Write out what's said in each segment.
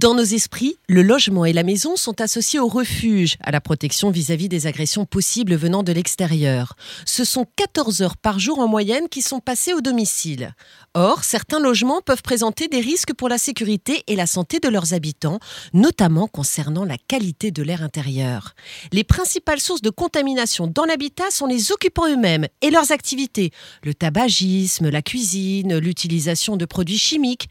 Dans nos esprits, le logement et la maison sont associés au refuge, à la protection vis-à-vis des agressions possibles venant de l'extérieur. Ce sont 14 heures par jour en moyenne qui sont passées au domicile. Or, certains logements peuvent présenter des risques pour la sécurité et la santé de leurs habitants, notamment concernant la qualité de l'air intérieur. Les principales sources de contamination dans l'habitat sont les occupants eux-mêmes et leurs activités, le tabagisme, la cuisine, l'utilisation de produits chimiques,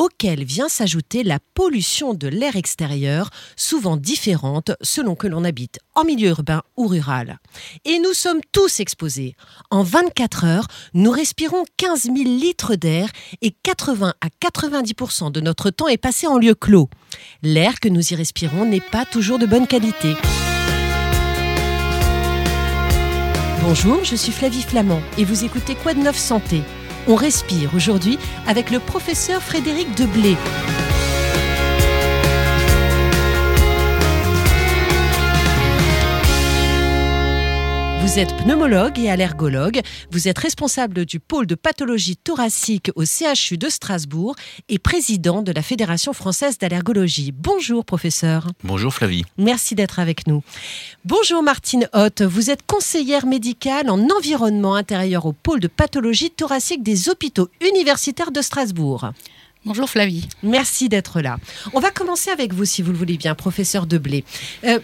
auquel vient s'ajouter la pollution de l'air extérieur, souvent différente selon que l'on habite en milieu urbain ou rural. Et nous sommes tous exposés. En 24 heures, nous respirons 15 000 litres d'air et 80 à 90% de notre temps est passé en lieu clos. L'air que nous y respirons n'est pas toujours de bonne qualité. Bonjour, je suis Flavie Flamand et vous écoutez Quoi de neuf santé? On respire aujourd'hui avec le professeur Frédéric Deblé. Vous êtes pneumologue et allergologue. Vous êtes responsable du pôle de pathologie thoracique au CHU de Strasbourg et président de la Fédération française d'allergologie. Bonjour, professeur. Bonjour, Flavie. Merci d'être avec nous. Bonjour, Martine Hoth. Vous êtes conseillère médicale en environnement intérieur au pôle de pathologie thoracique des hôpitaux universitaires de Strasbourg. Bonjour Flavie. Merci d'être là. On va commencer avec vous, si vous le voulez bien, professeur Deblé. Euh,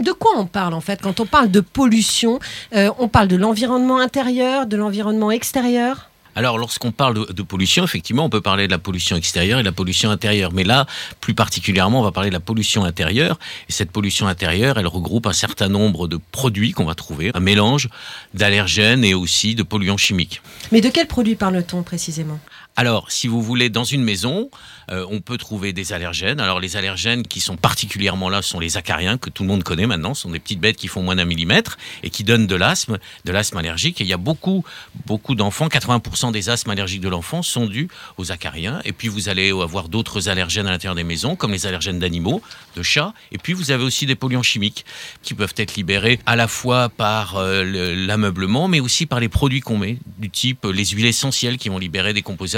de quoi on parle en fait quand on parle de pollution euh, On parle de l'environnement intérieur, de l'environnement extérieur? Alors, lorsqu'on parle de, pollution, effectivement, on peut parler de la pollution extérieure et de la pollution intérieure. Mais là, plus particulièrement, on va parler de la pollution intérieure. Et cette pollution intérieure, elle regroupe un certain nombre de produits qu'on va trouver, un mélange d'allergènes et aussi de polluants chimiques. Mais de quels produits parle-t-on précisément? Alors, si vous voulez, dans une maison, euh, on peut trouver des allergènes. Alors, les allergènes qui sont particulièrement là sont les acariens, que tout le monde connaît maintenant. Ce sont des petites bêtes qui font moins d'un millimètre et qui donnent de l'asthme, de l'asthme allergique. Et il y a beaucoup, beaucoup d'enfants, 80% des asthmes allergiques de l'enfant sont dus aux acariens. Et puis, vous allez avoir d'autres allergènes à l'intérieur des maisons, comme les allergènes d'animaux, de chats. Et puis, vous avez aussi des polluants chimiques qui peuvent être libérés à la fois par euh, l'ameublement, mais aussi par les produits qu'on met, du type les huiles essentielles qui vont libérer des composés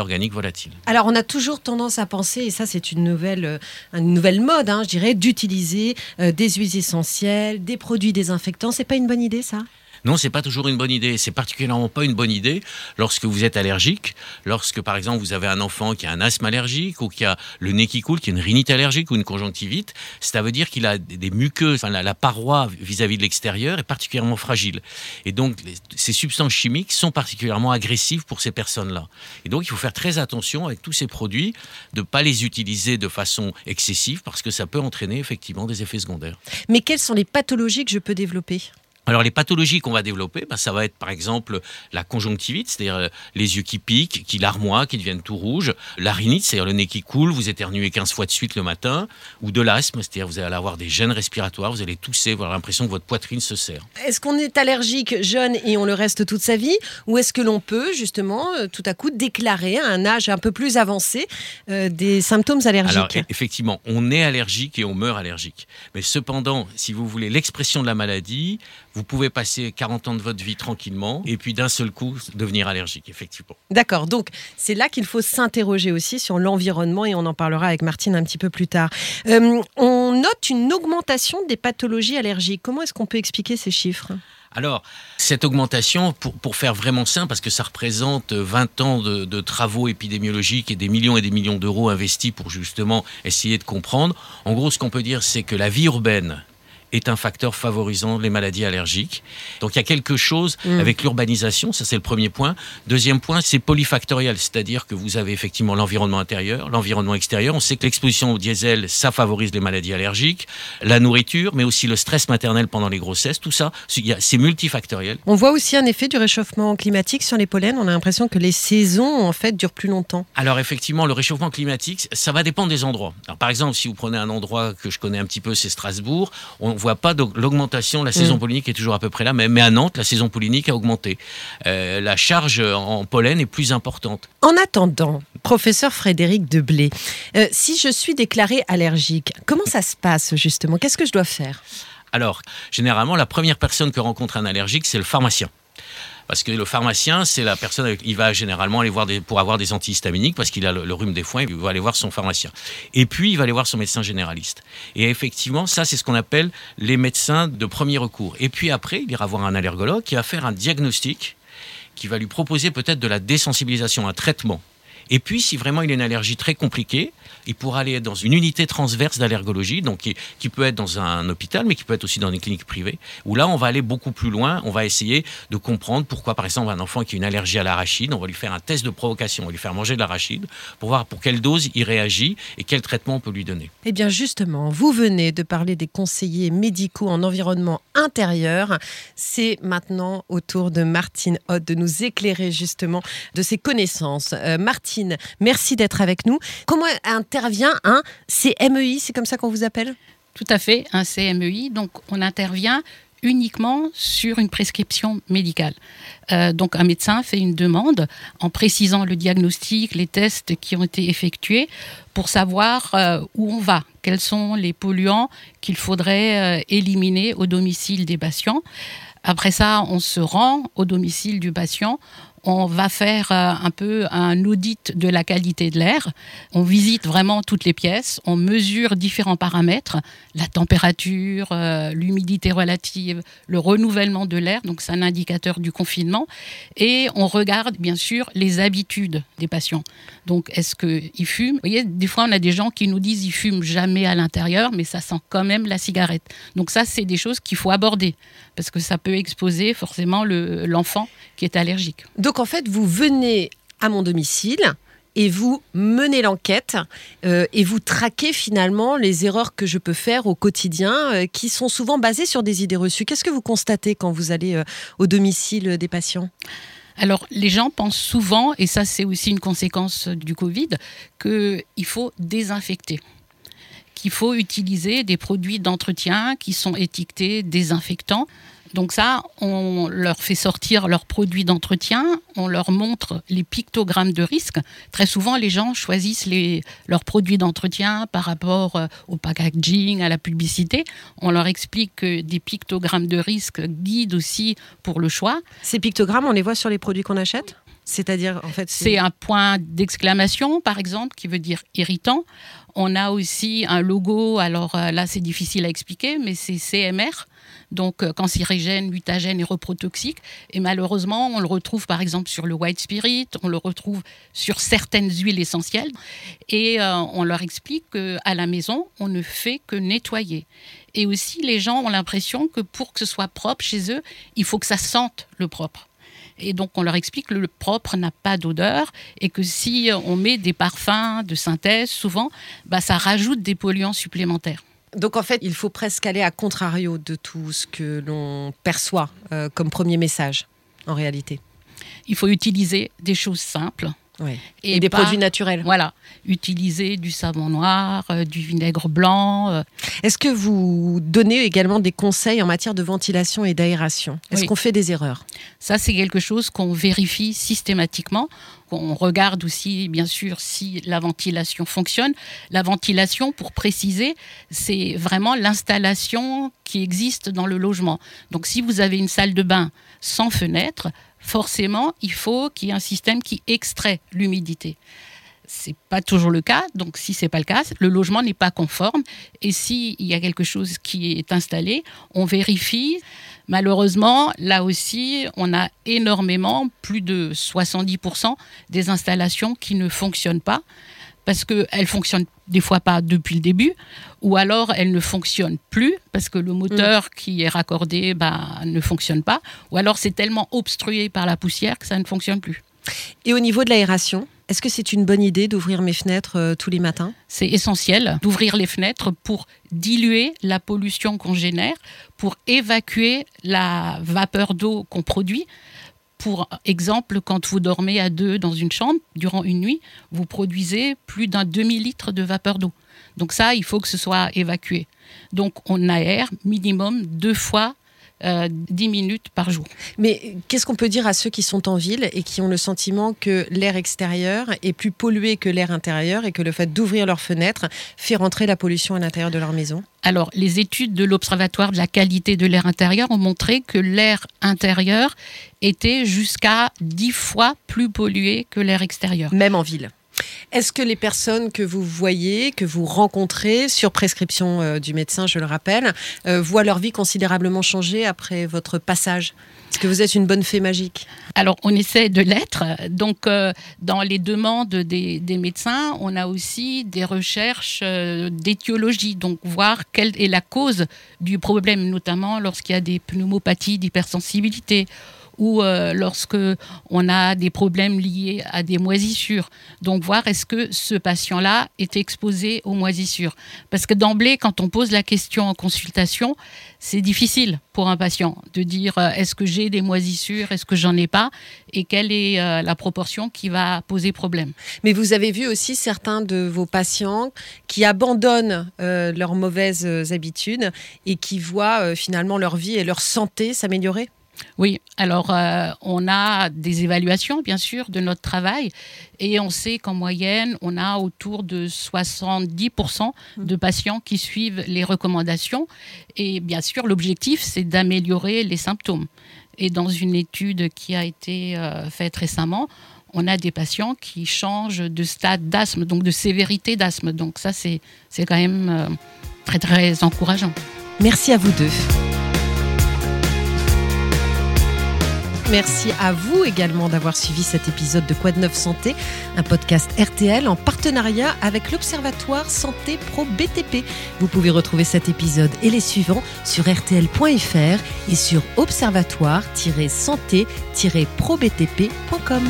Alors, on a toujours tendance à penser, et ça, c'est une nouvelle, euh, une nouvelle mode, hein, je dirais, d'utiliser euh, des huiles essentielles, des produits désinfectants. C'est pas une bonne idée, ça? Non, c'est pas toujours une bonne idée. C'est particulièrement pas une bonne idée lorsque vous êtes allergique, lorsque par exemple vous avez un enfant qui a un asthme allergique ou qui a le nez qui coule, qui a une rhinite allergique ou une conjonctivite. Ça veut dire qu'il a des muqueuses, enfin, la, paroi vis-à-vis de l'extérieur est particulièrement fragile. Et donc ces substances chimiques sont particulièrement agressives pour ces personnes-là. Et donc il faut faire très attention avec tous ces produits de ne pas les utiliser de façon excessive parce que ça peut entraîner effectivement des effets secondaires. Mais quelles sont les pathologies que je peux développer? Alors les pathologies qu'on va développer, ben, ça va être par exemple la conjonctivite, c'est-à-dire euh, les yeux qui piquent, qui larmoient, qui deviennent tout rouges, la rhinite, c'est-à-dire le nez qui coule, vous éternuez 15 fois de suite le matin, ou de l'asthme, c'est-à-dire vous allez avoir des gènes respiratoires, vous allez tousser, vous avez l'impression que votre poitrine se serre. Est-ce qu'on est allergique jeune et on le reste toute sa vie, ou est-ce que l'on peut justement euh, tout à coup déclarer à un âge un peu plus avancé euh, des symptômes allergiques Alors effectivement, on est allergique et on meurt allergique. Mais cependant, si vous voulez l'expression de la maladie, vous pouvez passer 40 ans de votre vie tranquillement et puis d'un seul coup devenir allergique, effectivement. D'accord, donc c'est là qu'il faut s'interroger aussi sur l'environnement et on en parlera avec Martine un petit peu plus tard. Euh, on note une augmentation des pathologies allergiques. Comment est-ce qu'on peut expliquer ces chiffres? Alors, cette augmentation, pour, pour, faire vraiment simple, parce que ça représente 20 ans de, de travaux épidémiologiques et des millions et des millions d'euros investis pour justement essayer de comprendre, en gros, ce qu'on peut dire, c'est que la vie urbaine est un facteur favorisant les maladies allergiques. Donc il y a quelque chose mm. avec l'urbanisation, ça c'est le premier point. Deuxième point, c'est polyfactoriel, c'est-à-dire que vous avez effectivement l'environnement intérieur, l'environnement extérieur. On sait que l'exposition au diesel, ça favorise les maladies allergiques, la nourriture, mais aussi le stress maternel pendant les grossesses, tout ça, c'est multifactoriel. On voit aussi un effet du réchauffement climatique sur les pollens. On a l'impression que les saisons, en fait, durent plus longtemps. Alors effectivement, le réchauffement climatique, ça va dépendre des endroits. Alors, par exemple, si vous prenez un endroit que je connais un petit peu, c'est Strasbourg, on voit pas l'augmentation. La saison mm. pollinique est toujours à peu près là, mais, mais à Nantes, la saison pollinique a augmenté. Euh, la charge en pollen est plus importante. En attendant, professeur Frédéric Deblé, euh, si je suis déclaré allergique, comment ça se passe justement? Qu'est-ce que je dois faire? Alors, généralement, la première personne que rencontre un allergique, c'est le pharmacien Parce que le pharmacien, c'est la personne, avec, il va généralement aller voir des, pour avoir des antihistaminiques parce qu'il a le, rhume des foins, il va aller voir son pharmacien. Et puis, il va aller voir son médecin généraliste. Et effectivement, ça, c'est ce qu'on appelle les médecins de premier recours. Et puis après, il ira voir un allergologue qui va faire un diagnostic qui va lui proposer peut-être de la désensibilisation, un traitement. Et puis, si vraiment il a une allergie très compliquée, il pourra aller dans une unité transverse d'allergologie, donc qui, peut être dans un hôpital, mais qui peut être aussi dans des cliniques privées, où là, on va aller beaucoup plus loin. On va essayer de comprendre pourquoi, par exemple, un enfant qui a une allergie à l'arachide, on va lui faire un test de provocation, on va lui faire manger de l'arachide pour voir pour quelle dose il réagit et quel traitement on peut lui donner. Eh bien, justement, vous venez de parler des conseillers médicaux en environnement intérieur. C'est maintenant au tour de Martine Hott de nous éclairer justement de ses connaissances. Euh, Martine, merci d'être avec nous. Comment intervient un CMEI, c'est comme ça qu'on vous appelle? Tout à fait, un CMEI. Donc on intervient uniquement sur une prescription médicale. Euh, donc un médecin fait une demande en précisant le diagnostic, les tests qui ont été effectués pour savoir euh, où on va, quels sont les polluants qu'il faudrait euh, éliminer au domicile des patients. Après ça, on se rend au domicile du patient, on va faire euh, un peu un audit de la qualité de l'air. On visite vraiment toutes les pièces, on mesure différents paramètres, la température, euh, l'humidité relative, le renouvellement de l'air, donc c'est un indicateur du confinement, et on regarde bien sûr les habitudes des patients. Donc est-ce qu'ils fument? Vous voyez, des fois on a des gens qui nous disent ils fument jamais à l'intérieur, mais ça sent quand même la cigarette. Donc ça c'est des choses qu'il faut aborder parce que ça peut exposer forcément l'enfant qui est allergique. En fait, vous venez à mon domicile et vous menez l'enquête euh, et vous traquez finalement les erreurs que je peux faire au quotidien euh, qui sont souvent basées sur des idées reçues. Qu'est-ce que vous constatez quand vous allez euh, au domicile des patients? Alors, les gens pensent souvent, et ça c'est aussi une conséquence du Covid, qu'il faut désinfecter qu'il faut utiliser des produits d'entretien qui sont étiquetés désinfectants. Donc ça, on leur fait sortir leurs produits d'entretien, on leur montre les pictogrammes de risque. Très souvent, les gens choisissent leurs produits d'entretien par rapport euh, au packaging, à la publicité. On leur explique que des pictogrammes de risque guident aussi pour le choix. Ces pictogrammes, on les voit sur les produits qu'on achète? C'est-à-dire, en fait, c'est un point d'exclamation, par exemple, qui veut dire irritant. On a aussi un logo, alors euh, là, c'est difficile à expliquer, mais c'est CMR, donc euh, cancérigène, mutagène et reprotoxique. Et malheureusement, on le retrouve par exemple sur le white spirit, on le retrouve sur certaines huiles essentielles. Et euh, on leur explique qu'à la maison, on ne fait que nettoyer. Et aussi, les gens ont l'impression que pour que ce soit propre chez eux, il faut que ça sente le propre. Et donc on leur explique que le propre n'a pas d'odeur et que si on met des parfums de synthèse, souvent, bah, ça rajoute des polluants supplémentaires. Donc en fait, il faut presque aller à contrario de tout ce que l'on perçoit euh, comme premier message, en réalité. Il faut utiliser des choses simples. Et, des produits naturels. Voilà, utiliser du savon noir, euh, du vinaigre blanc. Euh. Est-ce que vous donnez également des conseils en matière de ventilation et d'aération? Est-ce qu'on fait des erreurs? Ça, c'est quelque chose qu'on vérifie systématiquement. On regarde aussi, bien sûr, si la ventilation fonctionne. La ventilation, pour préciser, c'est vraiment l'installation qui existe dans le logement. Donc, si vous avez une salle de bain sans fenêtre, forcément, il faut qu'il y ait un système qui extrait l'humidité. C'est pas toujours le cas, donc si c'est pas le cas, le logement n'est pas conforme. Et s'il y a quelque chose qui est installé, on vérifie Malheureusement, là aussi, on a énormément, plus de 70% des installations qui ne fonctionnent pas parce qu'elles fonctionnent des fois pas depuis le début, ou alors elles ne fonctionnent plus parce que le moteur mm. qui est raccordé bah, ne fonctionne pas, ou alors c'est tellement obstrué par la poussière que ça ne fonctionne plus. Et au niveau de l'aération est-ce que c'est une bonne idée d'ouvrir mes fenêtres euh, tous les matins? C'est essentiel d'ouvrir les fenêtres pour diluer la pollution qu'on génère, pour évacuer la vapeur d'eau qu'on produit. Pour exemple, quand vous dormez à deux dans une chambre durant une nuit, vous produisez plus d'un demi-litre de vapeur d'eau. Donc ça, il faut que ce soit évacué. Donc on aère minimum deux fois euh, 10 minutes par jour. Mais qu'est-ce qu'on peut dire à ceux qui sont en ville et qui ont le sentiment que l'air extérieur est plus pollué que l'air intérieur et que le fait d'ouvrir leurs fenêtres fait rentrer la pollution à l'intérieur de leur maison? Alors, les études de l'Observatoire de la qualité de l'air intérieur ont montré que l'air intérieur était jusqu'à 10 fois plus pollué que l'air extérieur. Même en ville est-ce que les personnes que vous voyez, que vous rencontrez, sur prescription euh, du médecin, je le rappelle, euh, voient leur vie considérablement changer après votre passage? Est-ce que vous êtes une bonne fée magique? Alors, on essaie de l'être. Donc, euh, dans les demandes des, des, médecins, on a aussi des recherches d'étiologie, donc voir quelle est la cause du problème, notamment lorsqu'il y a des pneumopathies d'hypersensibilité ou euh, lorsque on a des problèmes liés à des moisissures. Donc voir est-ce que ce patient-là est exposé aux moisissures. Parce que d'emblée, quand on pose la question en consultation, c'est difficile pour un patient de dire euh, est-ce que j'ai des moisissures, est-ce que j'en ai pas, et quelle est euh, la proportion qui va poser problème. Mais vous avez vu aussi certains de vos patients qui abandonnent leurs mauvaises habitudes et qui voient finalement leur vie et leur santé s'améliorer? Oui, alors euh, on a des évaluations, bien sûr, de notre travail et on sait qu'en moyenne, on a autour de 70% de patients qui suivent les recommandations. Et bien sûr, l'objectif, c'est d'améliorer les symptômes. Et dans une étude qui a été euh, faite récemment, on a des patients qui changent de stade d'asthme, donc de sévérité d'asthme. Donc ça, c'est quand même euh, très, très encourageant. Merci à vous deux. Merci à vous également d'avoir suivi cet épisode de Quoi de Neuf Santé, un podcast RTL en partenariat avec l'Observatoire Santé Pro BTP. Vous pouvez retrouver cet épisode et les suivants sur rtl.fr et sur observatoire-santé-probtp.com.